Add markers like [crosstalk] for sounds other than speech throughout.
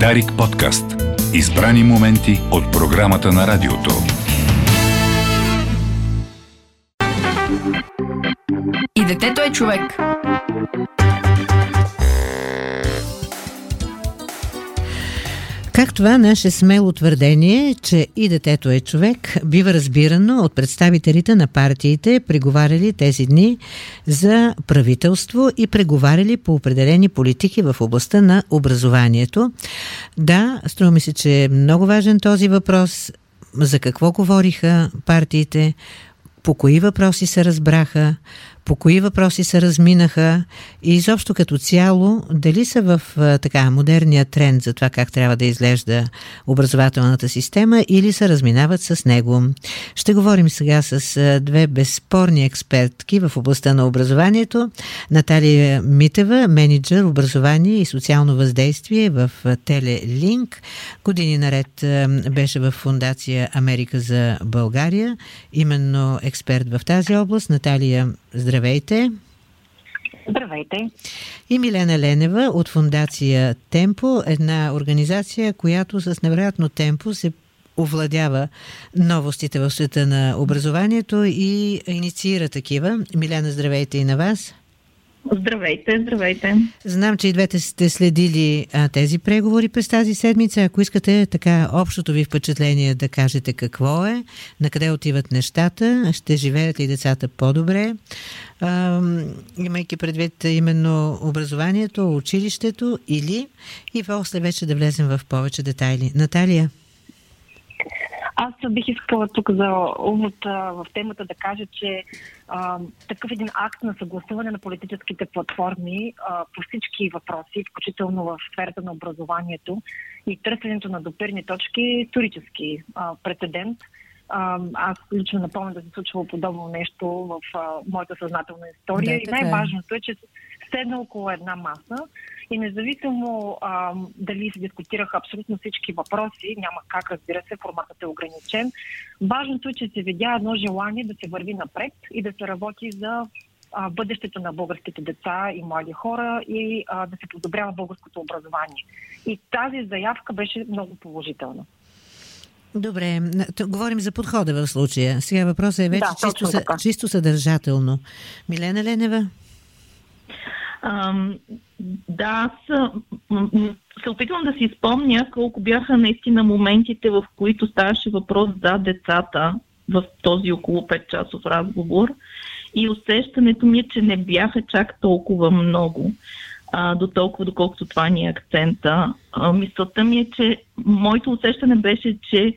Дарик подкаст. Избрани моменти от програмата на радиото. И детето е човек. Как това наше смело твърдение, че и детето е човек, бива разбирано от представителите на партиите, преговаряли тези дни за правителство и преговаряли по определени политики в областта на образованието. Да, струва ми се, че е много важен този въпрос. За какво говориха партиите? По кои въпроси се разбраха? По кои въпроси се разминаха и изобщо като цяло, дали са в така модерния тренд за това как трябва да изглежда образователната система или се разминават с него. Ще говорим сега с две безспорни експертки в областта на образованието. Наталия Митева, менеджер образование и социално въздействие в Телелинк. Години наред беше в фундация Америка за България, именно експерт в тази област. Наталия, Здравейте! Здравейте! И Милена Ленева от фундация Темпо, една организация, която с невероятно темпо се овладява новостите в света на образованието и инициира такива. Милена, здравейте и на вас! Здравейте, здравейте. Знам, че и двете сте следили а, тези преговори през тази седмица. Ако искате така общото ви впечатление да кажете какво е, на къде отиват нещата, ще живеят ли децата по-добре, а, имайки предвид именно образованието, училището или и после вече да влезем в повече детайли. Наталия? Аз бих искала тук за увод в темата да кажа, че а, такъв един акт на съгласуване на политическите платформи а, по всички въпроси, включително в сферата на образованието и търсенето на допирни точки, е исторически а, прецедент. А, аз лично напомням да се случвало подобно нещо в а, моята съзнателна история. Да, и е. най-важното е, че седна около една маса и независимо а, дали се дискутираха абсолютно всички въпроси, няма как, разбира се, форматът е ограничен, важното е, че се видя едно желание да се върви напред и да се работи за а, бъдещето на българските деца и млади хора и а, да се подобрява българското образование. И тази заявка беше много положителна. Добре, говорим за подхода в случая. Сега въпросът е вече да, чисто, чисто съдържателно. Милена Ленева? Да, аз се опитвам да си спомня колко бяха наистина моментите, в които ставаше въпрос за децата в този около 5 часов разговор. И усещането ми е, че не бяха чак толкова много, а, до толкова, доколкото това ни е акцента. А, мисълта ми е, че моето усещане беше, че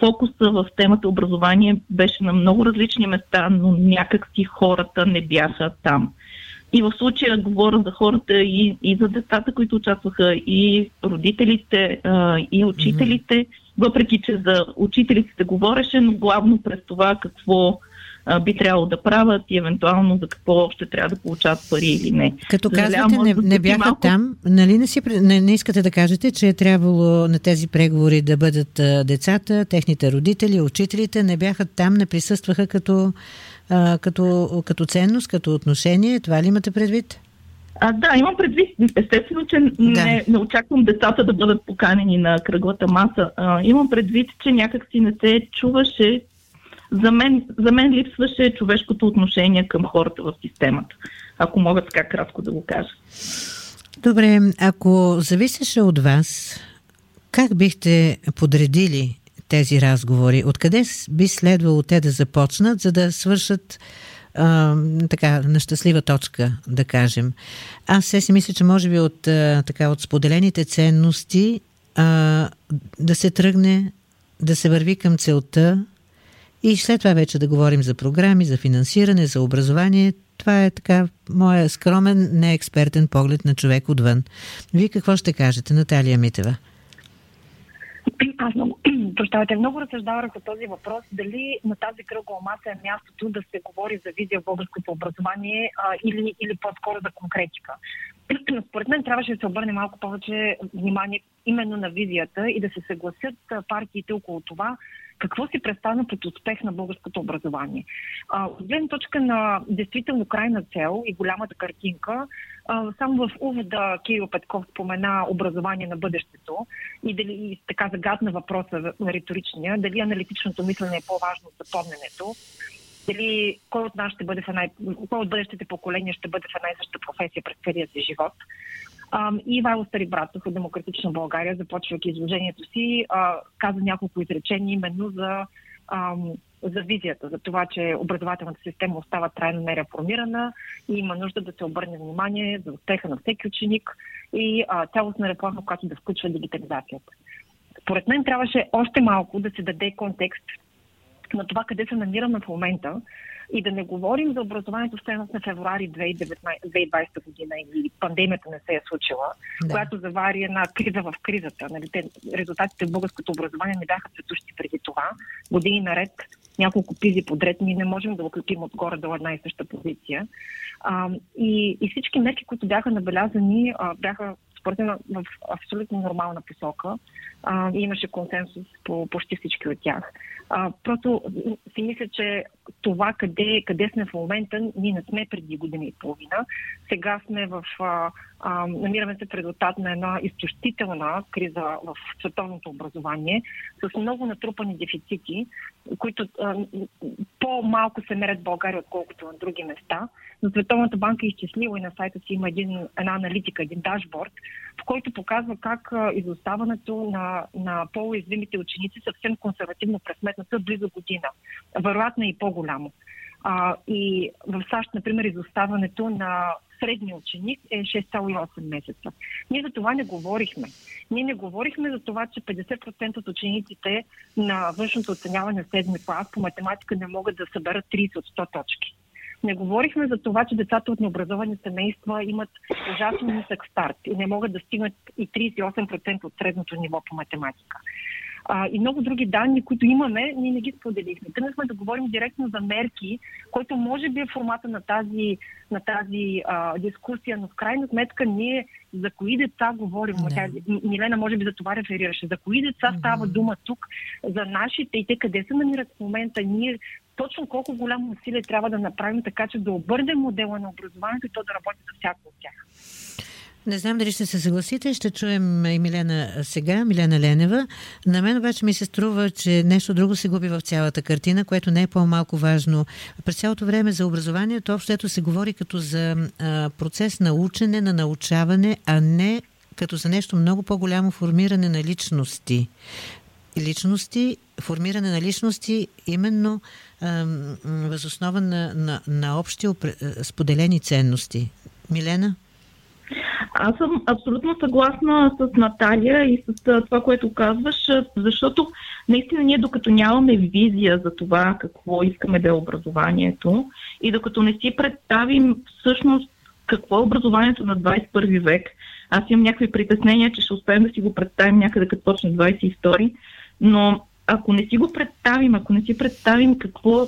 фокуса в темата образование беше на много различни места, но някак си хората не бяха там. И в случая говоря за хората и, и за децата, които участваха, и родителите, а, и учителите, mm-hmm. въпреки че за учителите се говореше, но главно през това какво а, би трябвало да правят и евентуално за какво ще трябва да получават пари или не. Като казвате, не, не бяха малко... там, нали не, си, не, не искате да кажете, че е трябвало на тези преговори да бъдат а, децата, техните родители, учителите, не бяха там, не присъстваха като а, като, като ценност, като отношение. Това ли имате предвид? А, да, имам предвид. Естествено, че да. не, не очаквам децата да бъдат поканени на кръглата маса. А, имам предвид, че някак си не се чуваше. За мен, за мен липсваше човешкото отношение към хората в системата. Ако мога така кратко да го кажа. Добре, ако зависеше от вас, как бихте подредили тези разговори? Откъде би следвало те да започнат, за да свършат а, така, на щастлива точка, да кажем? Аз се си мисля, че може би от, а, така, от споделените ценности а, да се тръгне, да се върви към целта и след това вече да говорим за програми, за финансиране, за образование. Това е така моя скромен, неекспертен поглед на човек отвън. Вие какво ще кажете, Наталия Митева? Аз много, прощавайте, много разсъждавах по този въпрос, дали на тази кръгла маса е мястото да се говори за визия в българското образование а, или, или по-скоро за конкретика. Според мен трябваше да се обърне малко повече внимание именно на визията и да се съгласят партиите около това, какво си представя под успех на българското образование. от гледна точка на действително крайна цел и голямата картинка, само в увода Кирил Петков спомена образование на бъдещето и дали така загадна въпроса на риторичния, дали аналитичното мислене е по-важно от запомненето, дали кой от нас ще бъде в една, кой от бъдещите поколения ще бъде в една и съща професия през целия си живот. И Ивайло Старибратов от Демократична България, започвайки изложението си, каза няколко изречения именно за за визията, за това, че образователната система остава трайно нереформирана и има нужда да се обърне внимание за успеха на всеки ученик и а, цялостна реформа, която да включва дигитализацията. Според мен трябваше още малко да се даде контекст на това къде се намираме в момента и да не говорим за образованието в стеност на февруари 2020 година или пандемията не се е случила, да. която завари една криза в кризата. Нали, те, резултатите в българското образование не бяха цветущи преди това. Години наред няколко пизи подред, ние не можем да отлепим отгоре до една и съща позиция. А, и, и всички мерки, които бяха набелязани, а, бяха според в абсолютно нормална посока а, имаше консенсус по почти всички от тях. А, просто си мисля, че това къде, къде сме в момента, ние не сме преди година и половина. Сега сме в. А, а, намираме се в резултат на една изтощителна криза в световното образование, с много натрупани дефицити, които а, по-малко се мерят в България, отколкото на други места. Но Световната банка е изчислила и на сайта си има един, една аналитика, един дашборд, в който показва как изоставането на, на по-уязвимите ученици съвсем консервативно пресметната близо година. Вероятно и по-голямо. А, и в САЩ, например, изоставането на средния ученик е 6,8 месеца. Ние за това не говорихме. Ние не говорихме за това, че 50% от учениците на външното оценяване в 7 клас по математика не могат да съберат 30 от 100 точки. Не говорихме за това, че децата от необразовани семейства имат ужасно нисък старт и не могат да стигнат и 38% от средното ниво по математика. А, и много други данни, които имаме, ние не ги споделихме. Тръгнахме да говорим директно за мерки, който може би е формата на тази, на тази а, дискусия, но в крайна сметка ние за кои деца говорим. Да. Милена може би за това реферираше. За кои деца mm-hmm. става дума тук? За нашите и те къде се намират в момента? Ние точно колко голямо усилие трябва да направим така, че да обърнем модела на образованието и то да работи за всяко от тях. Не знам дали ще се съгласите. Ще чуем и Милена сега, Милена Ленева. На мен обаче ми се струва, че нещо друго се губи в цялата картина, което не е по-малко важно. През цялото време за образованието общото се говори като за а, процес на учене, на научаване, а не като за нещо много по-голямо формиране на личности. Личности, формиране на личности именно възоснова на, на, на общи споделени ценности. Милена? Аз съм абсолютно съгласна с Наталия и с това, което казваш, защото наистина ние докато нямаме визия за това какво искаме да е образованието и докато не си представим всъщност какво е образованието на 21 век, аз имам някакви притеснения, че ще успеем да си го представим някъде като почне 22, но ако не си го представим, ако не си представим какво,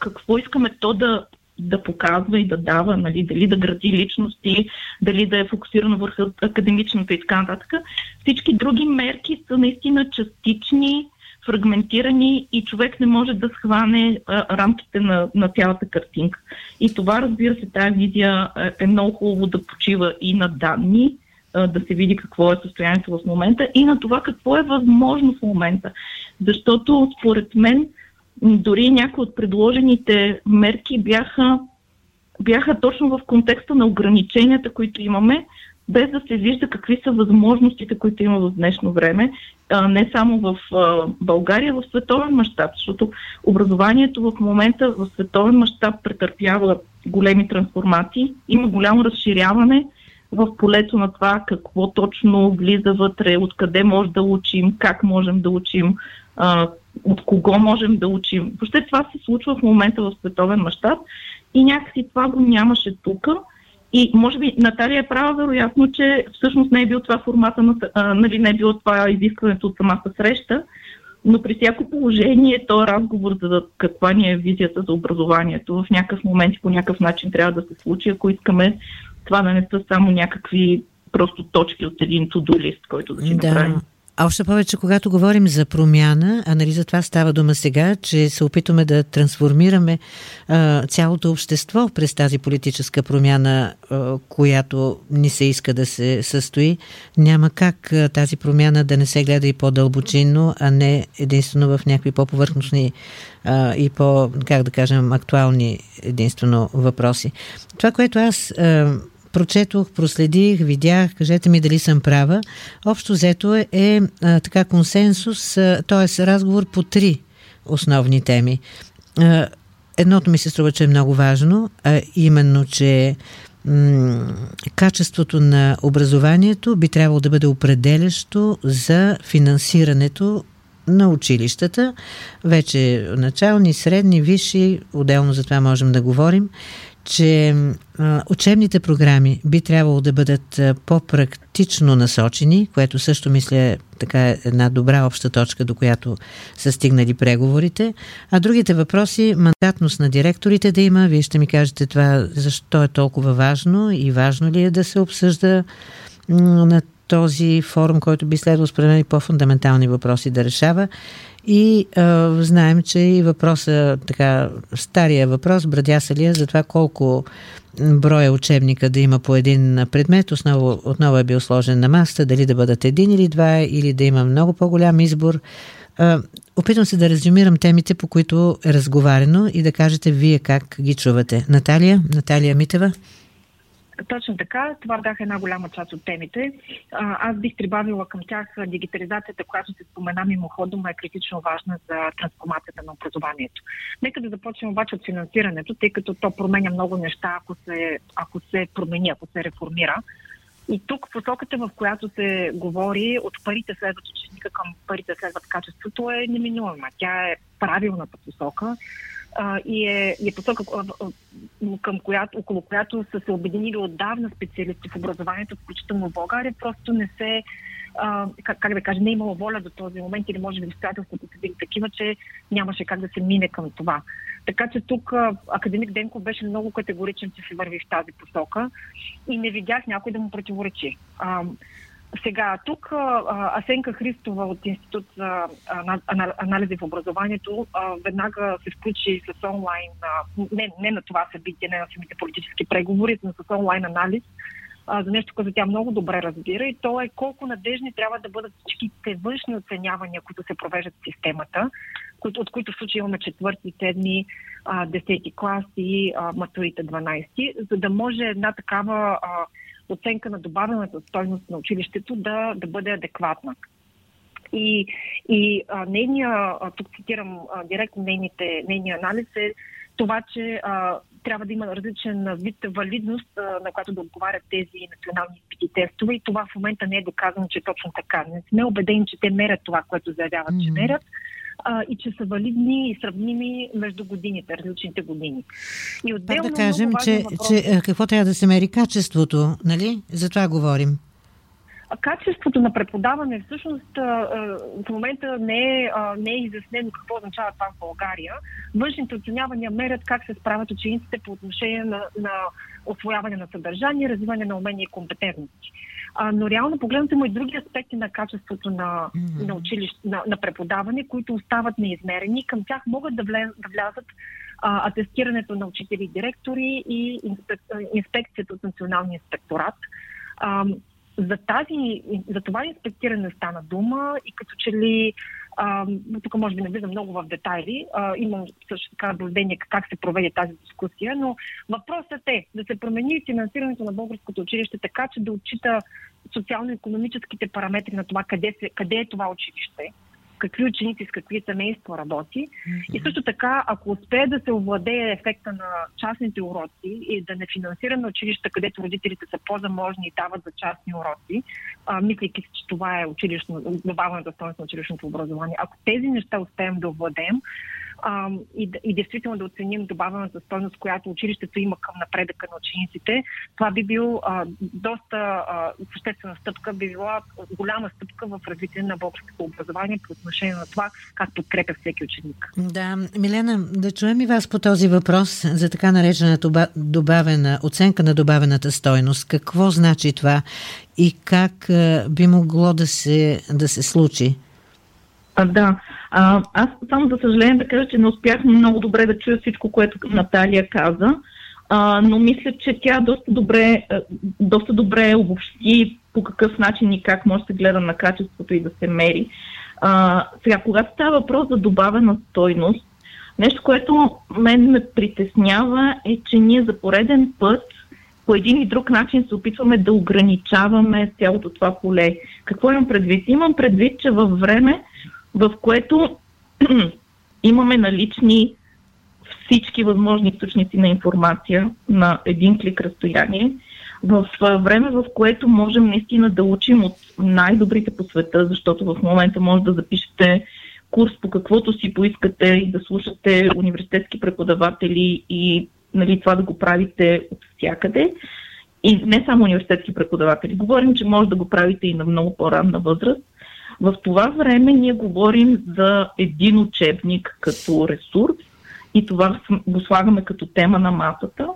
какво искаме то да да показва и да дава, нали, дали да гради личности, дали да е фокусирано върху академичната и така нататък. Всички други мерки са наистина частични, фрагментирани и човек не може да схване а, рамките на, на цялата картинка. И това, разбира се, тази визия е много хубаво да почива и на данни, а, да се види какво е състоянието в момента и на това какво е възможно в момента. Защото, според мен, дори някои от предложените мерки бяха, бяха точно в контекста на ограниченията, които имаме, без да се вижда какви са възможностите, които има в днешно време, а, не само в а, България, в световен мащаб, защото образованието в момента в световен мащаб претърпява големи трансформации, има голямо разширяване в полето на това какво точно влиза вътре, откъде може да учим, как можем да учим, а, от кого можем да учим. Въобще това се случва в момента в световен мащаб и някакси това го нямаше тук. И може би Наталия е права, вероятно, че всъщност не е бил това формата, на, а, нали, не е било това изискването от самата среща, но при всяко положение то разговор за каква ни е визията за образованието в някакъв момент и по някакъв начин трябва да се случи, ако искаме това да не са само някакви просто точки от един to-do лист, който да си да. направим. Още повече, когато говорим за промяна, а нали за това става дума сега, че се опитваме да трансформираме а, цялото общество през тази политическа промяна, а, която ни се иска да се състои, няма как а, тази промяна да не се гледа и по-дълбочинно, а не единствено в някакви по-повърхностни а, и по, как да кажем, актуални единствено въпроси. Това, което аз а, прочетох, проследих, видях, кажете ми дали съм права. Общо взето е, е а, така консенсус, т.е. разговор по три основни теми. А, едното ми се струва, че е много важно, а именно, че м- качеството на образованието би трябвало да бъде определящо за финансирането на училищата, вече начални, средни, висши, отделно за това можем да говорим че учебните програми би трябвало да бъдат по-практично насочени, което също мисля е така една добра обща точка, до която са стигнали преговорите. А другите въпроси, мандатност на директорите да има, вие ще ми кажете това, защо е толкова важно и важно ли е да се обсъжда на този форум, който би следвало според по-фундаментални въпроси да решава. И а, знаем, че и въпроса, така, стария въпрос, брадяса ли е за това колко броя учебника да има по един предмет, основно, отново е бил сложен на маста, дали да бъдат един или два, или да има много по-голям избор. А, опитвам се да резюмирам темите, по които е разговарено и да кажете вие как ги чувате. Наталия, Наталия Митева. Точно така. Това бяха една голяма част от темите. Аз бих прибавила към тях дигитализацията, която се спомена мимоходом, е критично важна за трансформацията на образованието. Нека да започнем обаче от финансирането, тъй като то променя много неща, ако се, ако се промени, ако се реформира. И тук посоката, в която се говори от парите следват ученика към парите следват качеството е неминуема. Тя е правилната посока а, и, е, е посока, към която, около която са се обединили отдавна специалисти в образованието, включително в България, просто не се а, как, как да кажа, не е имало воля до този момент или може би обстоятелствата са били такива, че нямаше как да се мине към това. Така че тук академик Денков беше много категоричен, че се върви в тази посока и не видях някой да му противоречи. А, сега, тук Асенка Христова от Институт за анализи в образованието веднага се включи с онлайн, не, не на това събитие, не на самите политически преговори, но с онлайн анализ за нещо, което тя много добре разбира и то е колко надежни трябва да бъдат всичките външни оценявания, които се провеждат в системата, от които в случай имаме четвърти, седми, десети клас и матурите 12, за да може една такава оценка на добавената стойност на училището да, да бъде адекватна. И, и а, нейния, а, тук цитирам а, директно нейните, нейния анализ е това, че а, трябва да има различен вид валидност, а, на която да отговарят тези национални изпити тестове и това в момента не е доказано, че е точно така. Не сме убедени, че те мерят това, което заявяват, mm-hmm. че мерят а, и че са валидни и сравними между годините, различните години. И отделно, Пак да кажем, че, въпрос... че какво трябва да се мери качеството, нали? За това говорим. Качеството на преподаване всъщност в момента не е, не е изяснено какво означава това в България. Външните оценявания мерят как се справят учениците по отношение на, на освояване на съдържание, развиване на умения и компетентности. А, но реално погледнато има и други аспекти на качеството на, mm-hmm. на училище, на, на преподаване, които остават неизмерени. Към тях могат да, влез, да влязат а, атестирането на учители и директори и инспек, инспекцията от Националния инспекторат. А, за, тази, за това инспектиране стана дума и като че ли а, тук може би не влизам много в детайли, а, имам също така наблюдение как се проведе тази дискусия, но въпросът е да се промени финансирането на българското училище така, че да отчита социално-економическите параметри на това къде, се, къде е това училище, какви ученици с какви семейства работи. И също така, ако успее да се овладее ефекта на частните уроци и да не финансира на училища, където родителите са по-заможни и дават за частни уроци, а, мислейки че това е училищно, добавената стойност на училищното образование. Ако тези неща успеем да овладеем, а, и, и действително да оценим добавената стойност, която училището има към напредъка на учениците, това би бил а, доста а, съществена стъпка, би била голяма стъпка в развитие на българското образование по отношение на това как подкрепя всеки ученик. Да, Милена, да чуем и вас по този въпрос за така наречената добавена, оценка на добавената стойност. Какво значи това и как би могло да се, да се случи? А, да. А, аз само за съжаление да кажа, че не успях много добре да чуя всичко, което Наталия каза, а, но мисля, че тя доста добре, доста добре обобщи по какъв начин и как може да се гледа на качеството и да се мери. А, сега, когато става въпрос за добавена стойност, нещо, което мен ме притеснява е, че ние за пореден път по един и друг начин се опитваме да ограничаваме цялото това поле. Какво имам предвид? Имам предвид, че във време, в което [clears throat] имаме налични всички възможни източници на информация на един клик разстояние, в време, в което можем наистина да учим от най-добрите по света, защото в момента може да запишете курс по каквото си поискате и да слушате университетски преподаватели и нали, това да го правите от всякъде. И не само университетски преподаватели. Говорим, че може да го правите и на много по-ранна възраст. В това време ние говорим за един учебник като ресурс и това го слагаме като тема на масата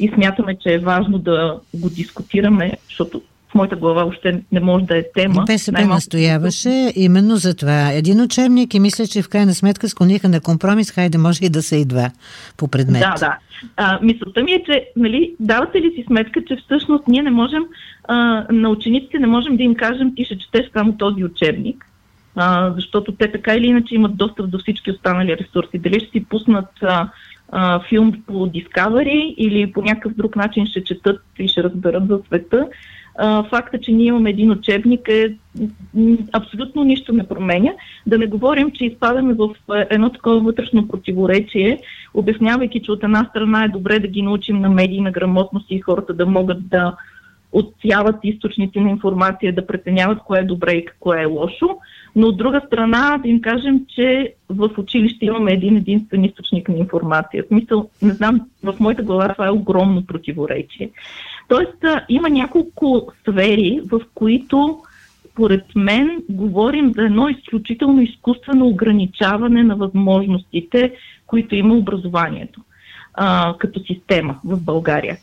и смятаме, че е важно да го дискутираме, защото моята глава още не може да е тема. БСП настояваше именно за това. Един учебник и мисля, че в крайна сметка склониха на компромис, хайде може и да са и два по предмет. Да, да. А, мисълта ми е, че нали, давате ли си сметка, че всъщност ние не можем, а, на учениците не можем да им кажем, ти ще четеш само този учебник, а, защото те така или иначе имат достъп до всички останали ресурси. Дали ще си пуснат а, а, филм по Discovery или по някакъв друг начин ще четат и ще разберат за света. Факта, че ние имаме един учебник е абсолютно нищо не променя. Да не говорим, че изпадаме в едно такова вътрешно противоречие, обяснявайки, че от една страна е добре да ги научим на медийна грамотност и хората да могат да отсяват източници на информация, да преценяват кое е добре и какво е лошо, но от друга страна да им кажем, че в училище имаме един единствен източник на информация. В смисъл, не знам, в моята глава това е огромно противоречие. Тоест, има няколко сфери, в които според мен говорим за едно изключително изкуствено ограничаване на възможностите, които има образованието а, като система в България.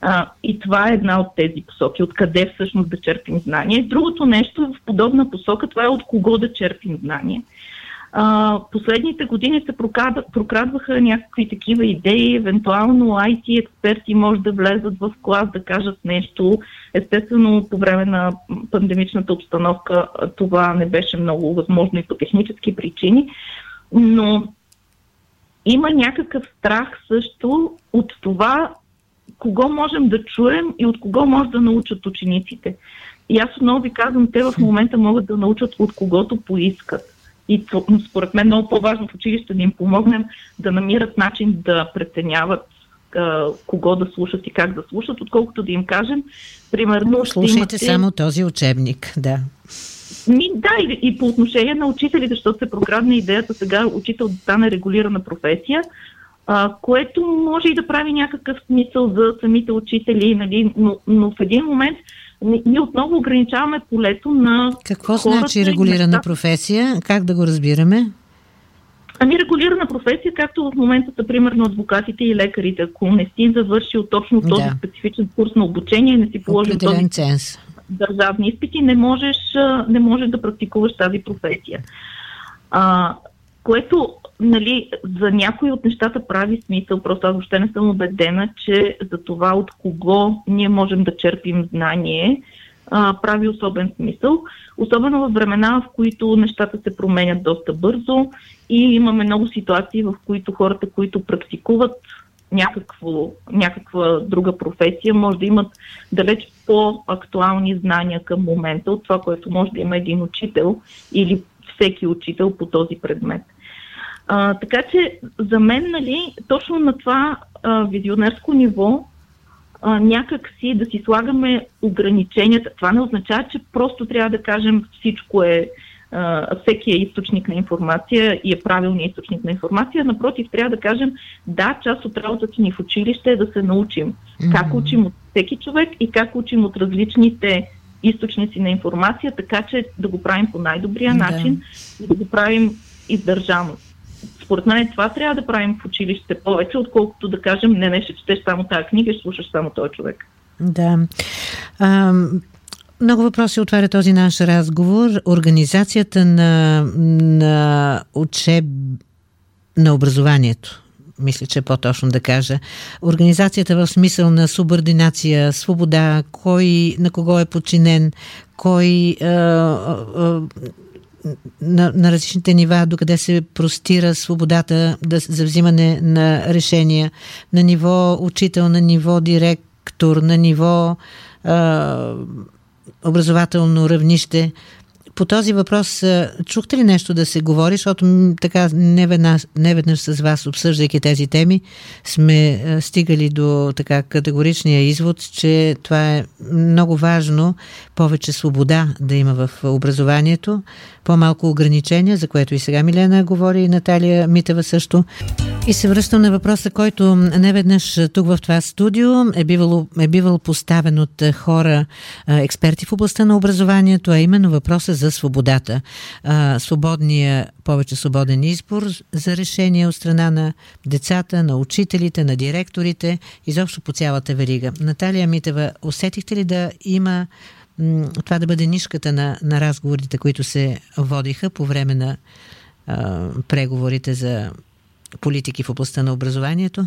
А, и това е една от тези посоки, откъде всъщност да черпим знание. Другото нещо в подобна посока, това е от кого да черпим знание. А, последните години се прокрадваха някакви такива идеи, евентуално IT експерти може да влезат в клас да кажат нещо. Естествено, по време на пандемичната обстановка това не беше много възможно и по технически причини, но има някакъв страх също от това кого можем да чуем и от кого може да научат учениците. И аз отново ви казвам, те в момента могат да научат от когото поискат. И според мен много по-важно в училище да им помогнем да намират начин да преценяват кого да слушат и как да слушат, отколкото да им кажем, примерно... Слушайте имате... само този учебник, да. Ми, да, и, и по отношение на учителите, защото се проградна идеята сега учител да стане регулирана професия, а, което може и да прави някакъв смисъл за самите учители, нали, но, но в един момент ние отново ограничаваме полето на. Какво значи регулирана професия? Как да го разбираме? Ами регулирана професия, както в момента са примерно адвокатите и лекарите. Ако не си завършил точно този да. специфичен курс на обучение, не си положил този ценз. държавни изпити, не можеш, не можеш да практикуваш тази професия. А, което нали, за някои от нещата прави смисъл. Просто аз въобще не съм убедена, че за това от кого ние можем да черпим знание, а, прави особен смисъл. Особено в времена, в които нещата се променят доста бързо и имаме много ситуации, в които хората, които практикуват някакво, някаква друга професия, може да имат далеч по-актуални знания към момента от това, което може да има един учител или всеки учител по този предмет. А, така че за мен, нали, точно на това а, визионерско ниво а, някак си да си слагаме ограниченията. Това не означава, че просто трябва да кажем всичко е всеки е източник на информация и е правилният източник на информация. Напротив, трябва да кажем, да, част от работата ни в училище е да се научим как учим от всеки човек и как учим от различните източници на информация, така че да го правим по най-добрия да. начин и да го правим издържано. Според мен това трябва да правим в училище повече, отколкото да кажем, не, не, ще четеш само тази книга ще слушаш само този човек. Да. А, много въпроси отваря този наш разговор. Организацията на, на учеб на образованието мисля, че е по-точно да кажа. Организацията в смисъл на субординация, свобода, кой на кого е подчинен, кой а, а, на, на различните нива, докъде се простира свободата да, за взимане на решения, на ниво учител, на ниво директор, на ниво а, образователно равнище. По този въпрос чухте ли нещо да се говори, защото така не веднъж, с вас, обсъждайки тези теми, сме стигали до така категоричния извод, че това е много важно, повече свобода да има в образованието, по-малко ограничения, за което и сега Милена говори и Наталия Митева също. И се връщам на въпроса, който не веднъж тук в това студио е бивал, е бивал поставен от хора, експерти в областта на образованието, а именно въпроса за свободата. Свободния, повече свободен избор за решение от страна на децата, на учителите, на директорите, изобщо по цялата верига. Наталия Митева, усетихте ли да има това да бъде нишката на, на разговорите, които се водиха по време на а, преговорите за политики в областта на образованието?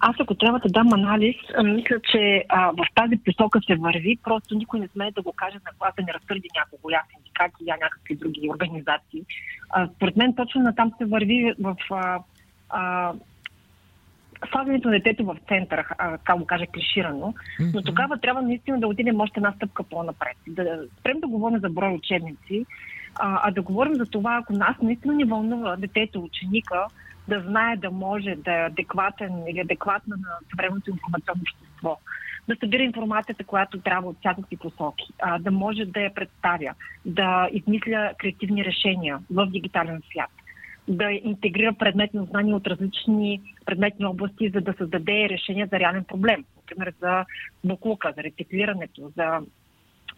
Аз ако трябва да дам анализ, мисля, че а, в тази посока се върви, просто никой не смее да го каже на да не разсърди някого, я синдикати, я някакви други организации. А, според мен точно на там се върви в а, а, слагането на детето в центъра, как го кажа, клиширано, но тогава трябва наистина да отидем още една стъпка по-напред. Да спрем да говорим за брой учебници, а, а да говорим за това, ако нас наистина ни вълнува детето, ученика, да знае да може да е адекватен или адекватна на съвременното информационно общество, да събира информацията, която трябва от всякакви посоки, а, да може да я представя, да измисля креативни решения в дигитален свят да интегрира предметно знание от различни предметни области, за да създаде решение за реален проблем. Например, за буклука, за рециклирането, за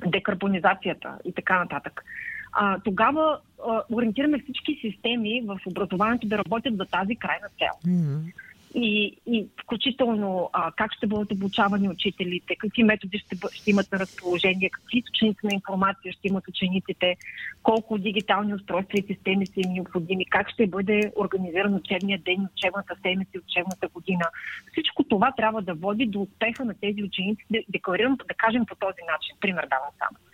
декарбонизацията и така нататък. А, тогава а, ориентираме всички системи в образованието да работят за тази крайна цел. Mm-hmm и, и включително а, как ще бъдат обучавани учителите, какви методи ще, ще имат на разположение, какви източници на информация ще имат учениците, колко дигитални устройства и системи са им необходими, как ще бъде организиран учебния ден, учебната седмица и учебната година. Всичко това трябва да води до успеха на тези ученици, декларирам, да кажем по този начин. Пример давам само.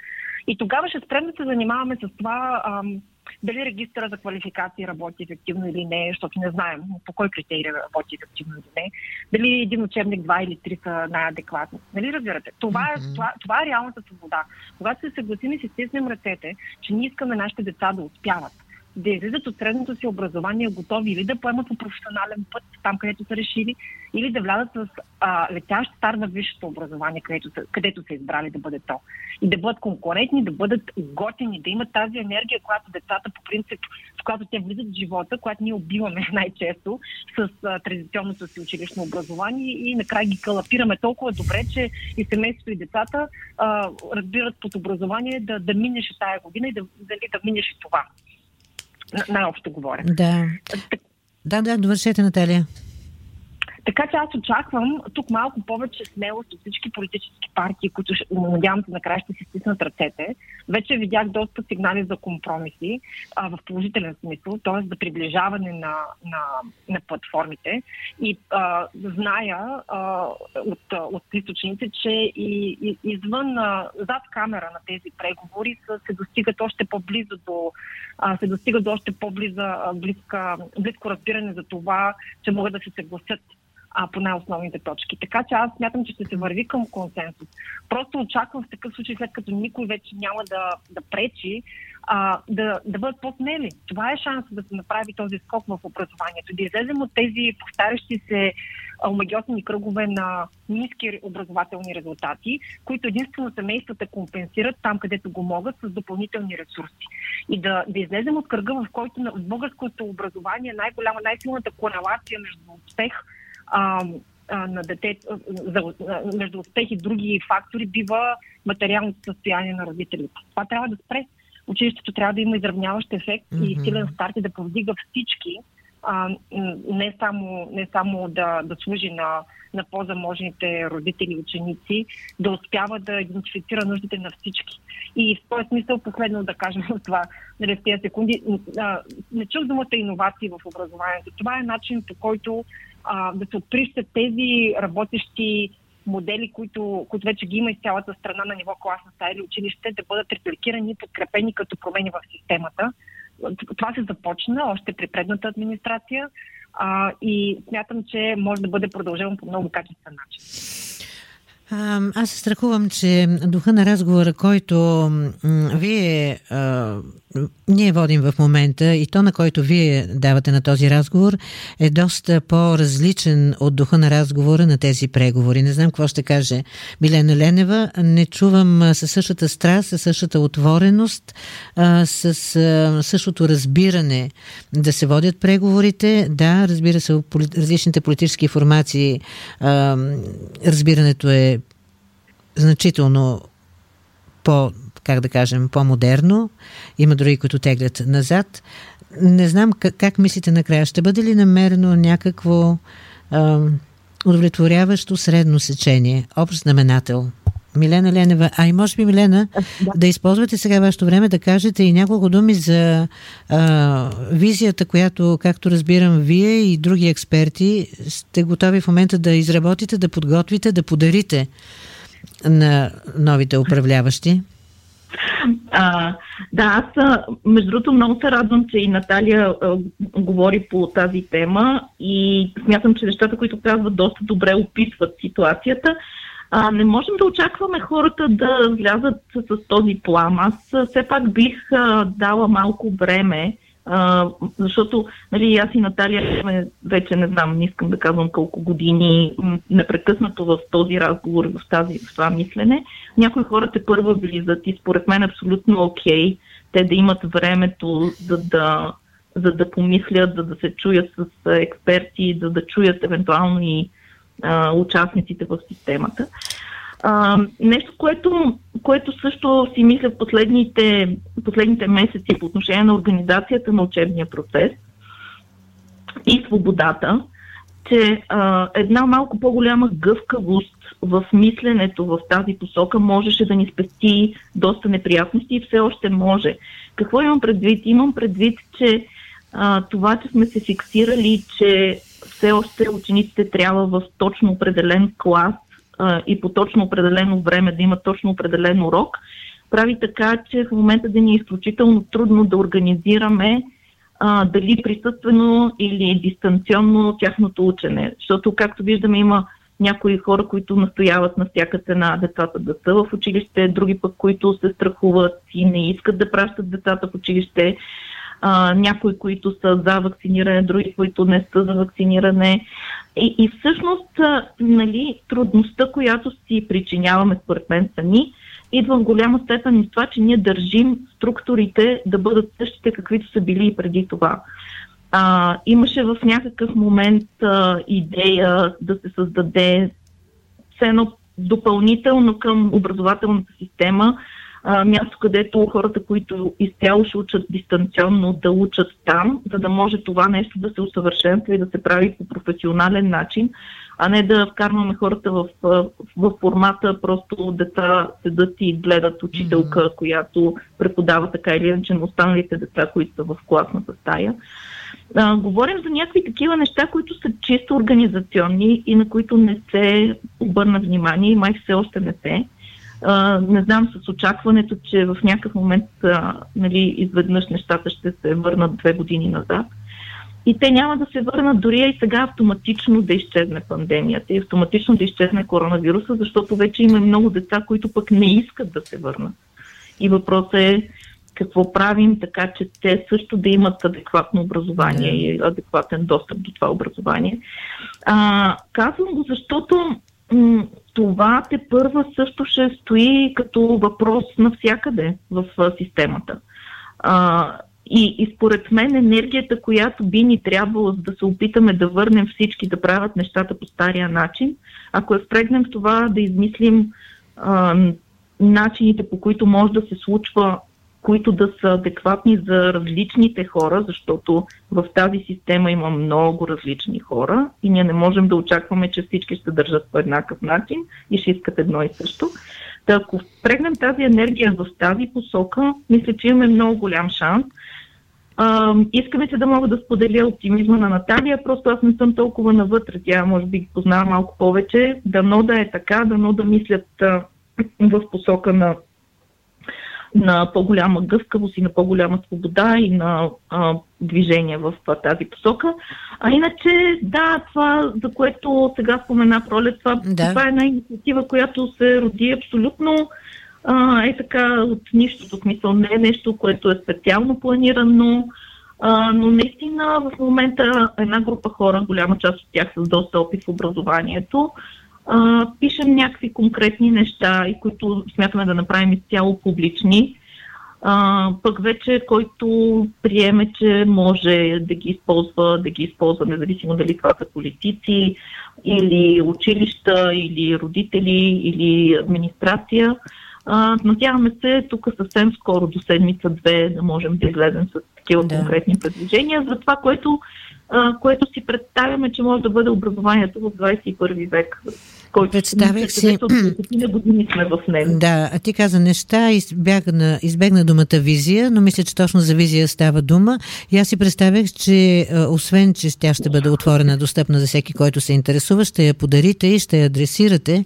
И тогава ще спрем да се занимаваме с това ам, дали регистъра за квалификации работи ефективно или не, защото не знаем по кой критерий работи ефективно или не. Дали един учебник, два или три са най-адекватни. Нали разбирате? Това е, това, това е реалната свобода. Когато се съгласим и се стиснем ръцете, че ние искаме нашите деца да успяват, да излизат от средното си образование готови или да поемат по професионален път, там където са решили, или да влязат с а, летящ старт в висшето образование, където са, където са избрали да бъде то. И да бъдат конкурентни, да бъдат готини, да имат тази енергия, която децата по принцип, в която те влизат в живота, която ние убиваме [laughs] най-често с а, традиционното си училищно образование и накрая ги калапираме толкова добре, че и семейството и децата а, разбират под образование да, да минеш тая година и да, дали да минеш и това най-общо говоря. Да. Да, да, довършете, Наталия. Така че аз очаквам тук малко повече смелост от всички политически партии, които надявам се накрая ще си стиснат ръцете. Вече видях доста сигнали за компромиси а, в положителен смисъл, т.е. за приближаване на, на, на платформите. И а, зная а, от, от източниците, че и, и извън, а, зад камера на тези преговори са, се достигат още по-близо до а, се достига до още по-близко близко разбиране за това, че могат да се съгласят а, по най-основните точки. Така че аз смятам, че ще се върви към консенсус. Просто очаквам в такъв случай, след като никой вече няма да, да пречи, а, да, да бъдат по-смели. Това е шанс да се направи този скок в образованието, да излезем от тези повтарящи се омагиосни кръгове на ниски образователни резултати, които единствено семействата компенсират там, където го могат, с допълнителни ресурси. И да, да излезем от кръга, в който в българското образование най-голяма, най-силната корелация между успех а, на дете, за, между успех и други фактори бива материалното състояние на родителите. Това трябва да спре. Училището трябва да има изравняващ ефект mm-hmm. и силен старт и да повдига всички, а, не само, не само да, да служи на, на по-заможните родители и ученици, да успява да идентифицира нуждите на всички. И в този смисъл последно да кажем [laughs] това, нали, в тези секунди, а, не чух думата иновации в образованието. Това е начин по който а, да се отприщат тези работещи модели, които, които вече ги има из цялата страна на ниво класна стая или училище, да бъдат репликирани и подкрепени като промени в системата. Това се започна още при предната администрация а, и смятам, че може да бъде продължено по много качествен начин. А, аз се страхувам, че духа на разговора, който вие а, ние водим в момента и то, на който вие давате на този разговор, е доста по-различен от духа на разговора на тези преговори. Не знам какво ще каже Милена Ленева. Не чувам със същата страст, със същата отвореност, с същото разбиране да се водят преговорите. Да, разбира се, различните политически формации разбирането е значително по как да кажем, по-модерно. Има други, които теглят назад. Не знам как, как мислите накрая. Ще бъде ли намерено някакво а, удовлетворяващо средно сечение, общ знаменател? Милена Ленева, а и може би, Милена, да. да използвате сега вашето време да кажете и няколко думи за а, визията, която, както разбирам, вие и други експерти сте готови в момента да изработите, да подготвите, да подарите на новите управляващи. А, да, аз между другото много се радвам, че и Наталия а, говори по тази тема и смятам, че нещата, които казват, доста добре описват ситуацията. А, не можем да очакваме хората да влязат с, този план. Аз все пак бих а, дала малко време а, защото, нали, аз и Наталия сме вече, не знам, не искам да казвам колко години, непрекъснато в този разговор, в, тази, в това мислене. Някои хора те първа влизат и според мен абсолютно окей, okay, те да имат времето за да, за да помислят, за да се чуят с експерти, за да чуят евентуално и а, участниците в системата. А, нещо, което, което също си мисля в последните, последните месеци по отношение на организацията на учебния процес и свободата, че а, една малко по-голяма гъвкавост в мисленето в тази посока можеше да ни спести доста неприятности и все още може. Какво имам предвид? Имам предвид, че а, това, че сме се фиксирали, че все още учениците трябва в точно определен клас а, и по точно определено време да има точно определен урок, прави така, че в момента да ни е изключително трудно да организираме а, дали присъствено или дистанционно тяхното учене. Защото, както виждаме, има някои хора, които настояват на всяка цена децата да са в училище, други пък, които се страхуват и не искат да пращат децата в училище, а, някои, които са за вакциниране, други, които не са за вакциниране. И, и всъщност, а, нали, трудността, която си причиняваме според мен сами, идва в голяма степен и това, че ние държим структурите да бъдат същите, каквито са били и преди това. А, имаше в някакъв момент а, идея да се създаде все едно допълнително към образователната система а, място, където хората, които изцяло ще учат дистанционно, да учат там, за да може това нещо да се усъвършенства и да се прави по професионален начин, а не да вкарваме хората в, в, в формата просто деца седат и гледат учителка, mm-hmm. която преподава така или иначе на останалите деца, които са в класната стая. А, говорим за някакви такива неща, които са чисто организационни и на които не се обърна внимание и май все още не се а, не знам, с очакването, че в някакъв момент а, нали, изведнъж нещата ще се върнат две години назад. И те няма да се върнат дори и сега автоматично да изчезне пандемията и автоматично да изчезне коронавируса, защото вече има много деца, които пък не искат да се върнат. И въпросът е какво правим, така че те също да имат адекватно образование и адекватен достъп до това образование. А, казвам го, защото м- това те първа също ще стои като въпрос навсякъде в системата. А, и, и според мен енергията, която би ни трябвало да се опитаме да върнем всички да правят нещата по стария начин, ако я впрегнем в това да измислим а, начините по които може да се случва които да са адекватни за различните хора, защото в тази система има много различни хора и ние не можем да очакваме, че всички ще държат по еднакъв начин и ще искат едно и също. Та ако прегнем тази енергия в тази посока, мисля, че имаме много голям шанс. А, искаме се да мога да споделя оптимизма на Наталия, просто аз не съм толкова навътре. Тя може би ги познава малко повече. Дано да е така, дано да мислят а, в посока на на по-голяма гъвкавост и на по-голяма свобода и на а, движение в а, тази посока. А иначе, да, това, за което сега спомена Пролет, това, да. това е една инициатива, която се роди абсолютно а, е така от нищото, смисъл не е нещо, което е специално планирано, а, но наистина в момента една група хора, голяма част от тях с доста опит в образованието, а, пишем някакви конкретни неща, и които смятаме да направим изцяло публични. А, пък вече, който приеме, че може да ги използва, да ги използва, независимо дали това са политици, или училища, или родители, или администрация. А, надяваме се тук съвсем скоро, до седмица-две, да можем да излезем с такива да. конкретни предложения за това, което, а, което си представяме, че може да бъде образованието в 21 век който Представях си... години сме в него. Да, а ти каза неща, избегна, избегна думата визия, но мисля, че точно за визия става дума. И аз си представях, че освен, че тя ще бъде отворена, достъпна за всеки, който се интересува, ще я подарите и ще я адресирате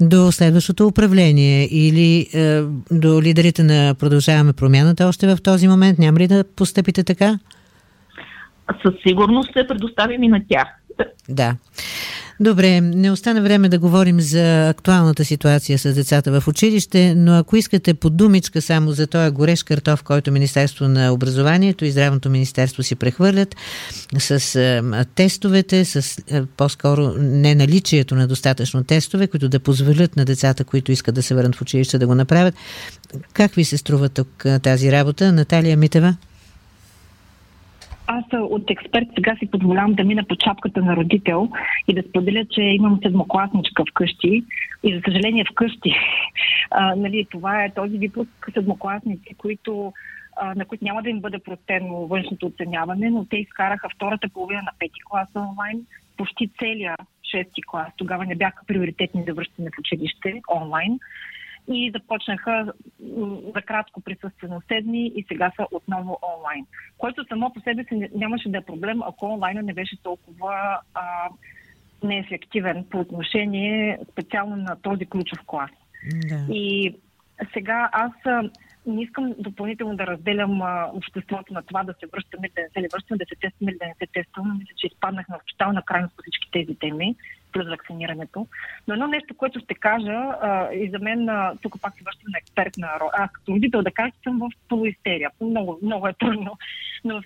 до следващото управление или е, до лидерите на Продължаваме промяната още в този момент. Няма ли да постъпите така? Със сигурност ще предоставим и на тях. Да. Добре, не остана време да говорим за актуалната ситуация с децата в училище, но ако искате по думичка само за този горещ картоф, който Министерство на образованието и Здравното министерство си прехвърлят с е, тестовете, с е, по-скоро не наличието на достатъчно тестове, които да позволят на децата, които искат да се върнат в училище, да го направят. Как ви се струва тук тази работа? Наталия Митева? Аз от експерт сега си позволявам да мина по чапката на родител и да споделя, че имам седмокласничка вкъщи и за съжаление вкъщи. А, нали, това е този випуск седмокласници, които на които няма да им бъде простено външното оценяване, но те изкараха втората половина на пети клас онлайн, почти целия шести клас. Тогава не бяха приоритетни за връщане в училище онлайн и започнаха за кратко присъствено седми и сега са отново онлайн. Което само по себе си нямаше да е проблем, ако онлайна не беше толкова а, неефективен по отношение специално на този ключов клас. Да. И сега аз не искам допълнително да разделям а, обществото на това да се връщаме, да не се ли връщаме, да се тестваме или да не се тестваме. Мисля, че изпаднахме в тотална крайност по всички тези теми, плюс вакцинирането. Но едно нещо, което ще кажа, а, и за мен, а, тук пак се връщам на експертна роля, аз като родител да кажа, че съм в полуистерия. Много, много е трудно. Но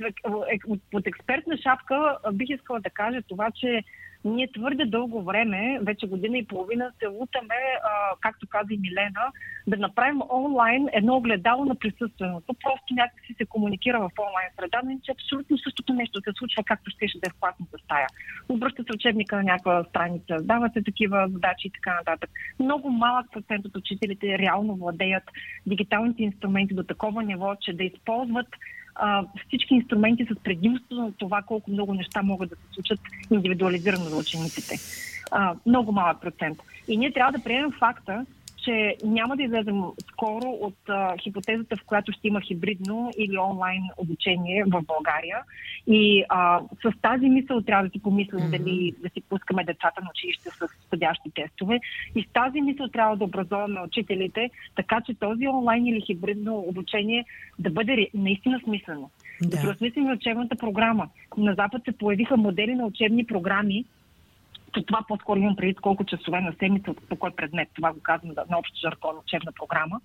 от експертна шапка бих искала да кажа това, че ние твърде дълго време, вече година и половина, се лутаме, а, както каза и Милена, да направим онлайн едно огледало на присъственото. Просто някакси се комуникира в онлайн среда, но че абсолютно същото нещо се случва, както щеше да е в класната стая. Обръща се учебника на някаква страница, дават се такива задачи и така нататък. Много малък процент от учителите реално владеят дигиталните инструменти до такова ниво, че да използват всички инструменти с предимство на това колко много неща могат да се случат индивидуализирано за учениците. А, много малък процент. И ние трябва да приемем факта, че няма да излезем скоро от а, хипотезата, в която ще има хибридно или онлайн обучение в България. И а, с тази мисъл трябва да си помислим mm-hmm. дали да си пускаме децата на училище с съдящи тестове. И с тази мисъл трябва да образуваме учителите, така че този онлайн или хибридно обучение да бъде наистина смислено. Да, да преосмислим учебната програма. На Запад се появиха модели на учебни програми, това по-скоро имам преди колко часове на седмица, по кой предмет, това го казвам на общ жаргон, учебна програма,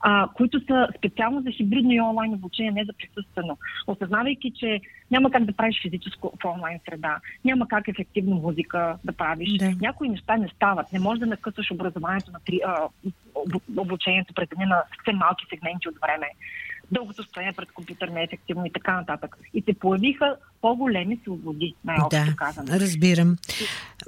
а, които са специално за хибридно и онлайн обучение, не за присъствено. Осъзнавайки, че няма как да правиш физическо в онлайн среда, няма как ефективно музика да правиш, да. някои неща не стават. Не можеш да накъсваш образованието на три, а, обучението пред на съвсем малки сегменти от време дългото стояние пред компютър не е ефективно и така нататък. И се появиха по-големи свободи, най-общо да, казано. разбирам.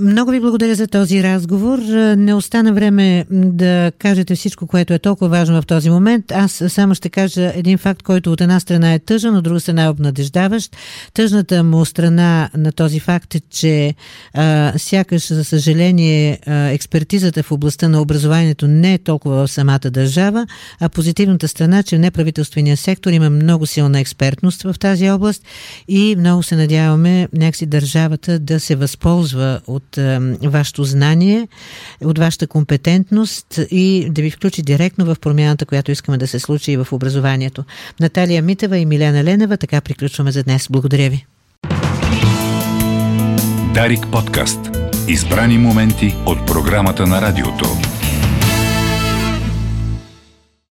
Много ви благодаря за този разговор. Не остана време да кажете всичко, което е толкова важно в този момент. Аз само ще кажа един факт, който от една страна е тъжен, от друга страна е обнадеждаващ. Тъжната му страна на този факт е, че а, сякаш, за съжаление, а, експертизата в областта на образованието не е толкова в самата държава, а позитивната страна, че неправителствения сектор има много силна експертност в тази област и много много се надяваме някакси държавата да се възползва от е, вашето знание, от вашата компетентност и да ви включи директно в промяната, която искаме да се случи и в образованието. Наталия Митева и Милена Ленева, така приключваме за днес. Благодаря ви. Дарик подкаст. Избрани моменти от програмата на радиото.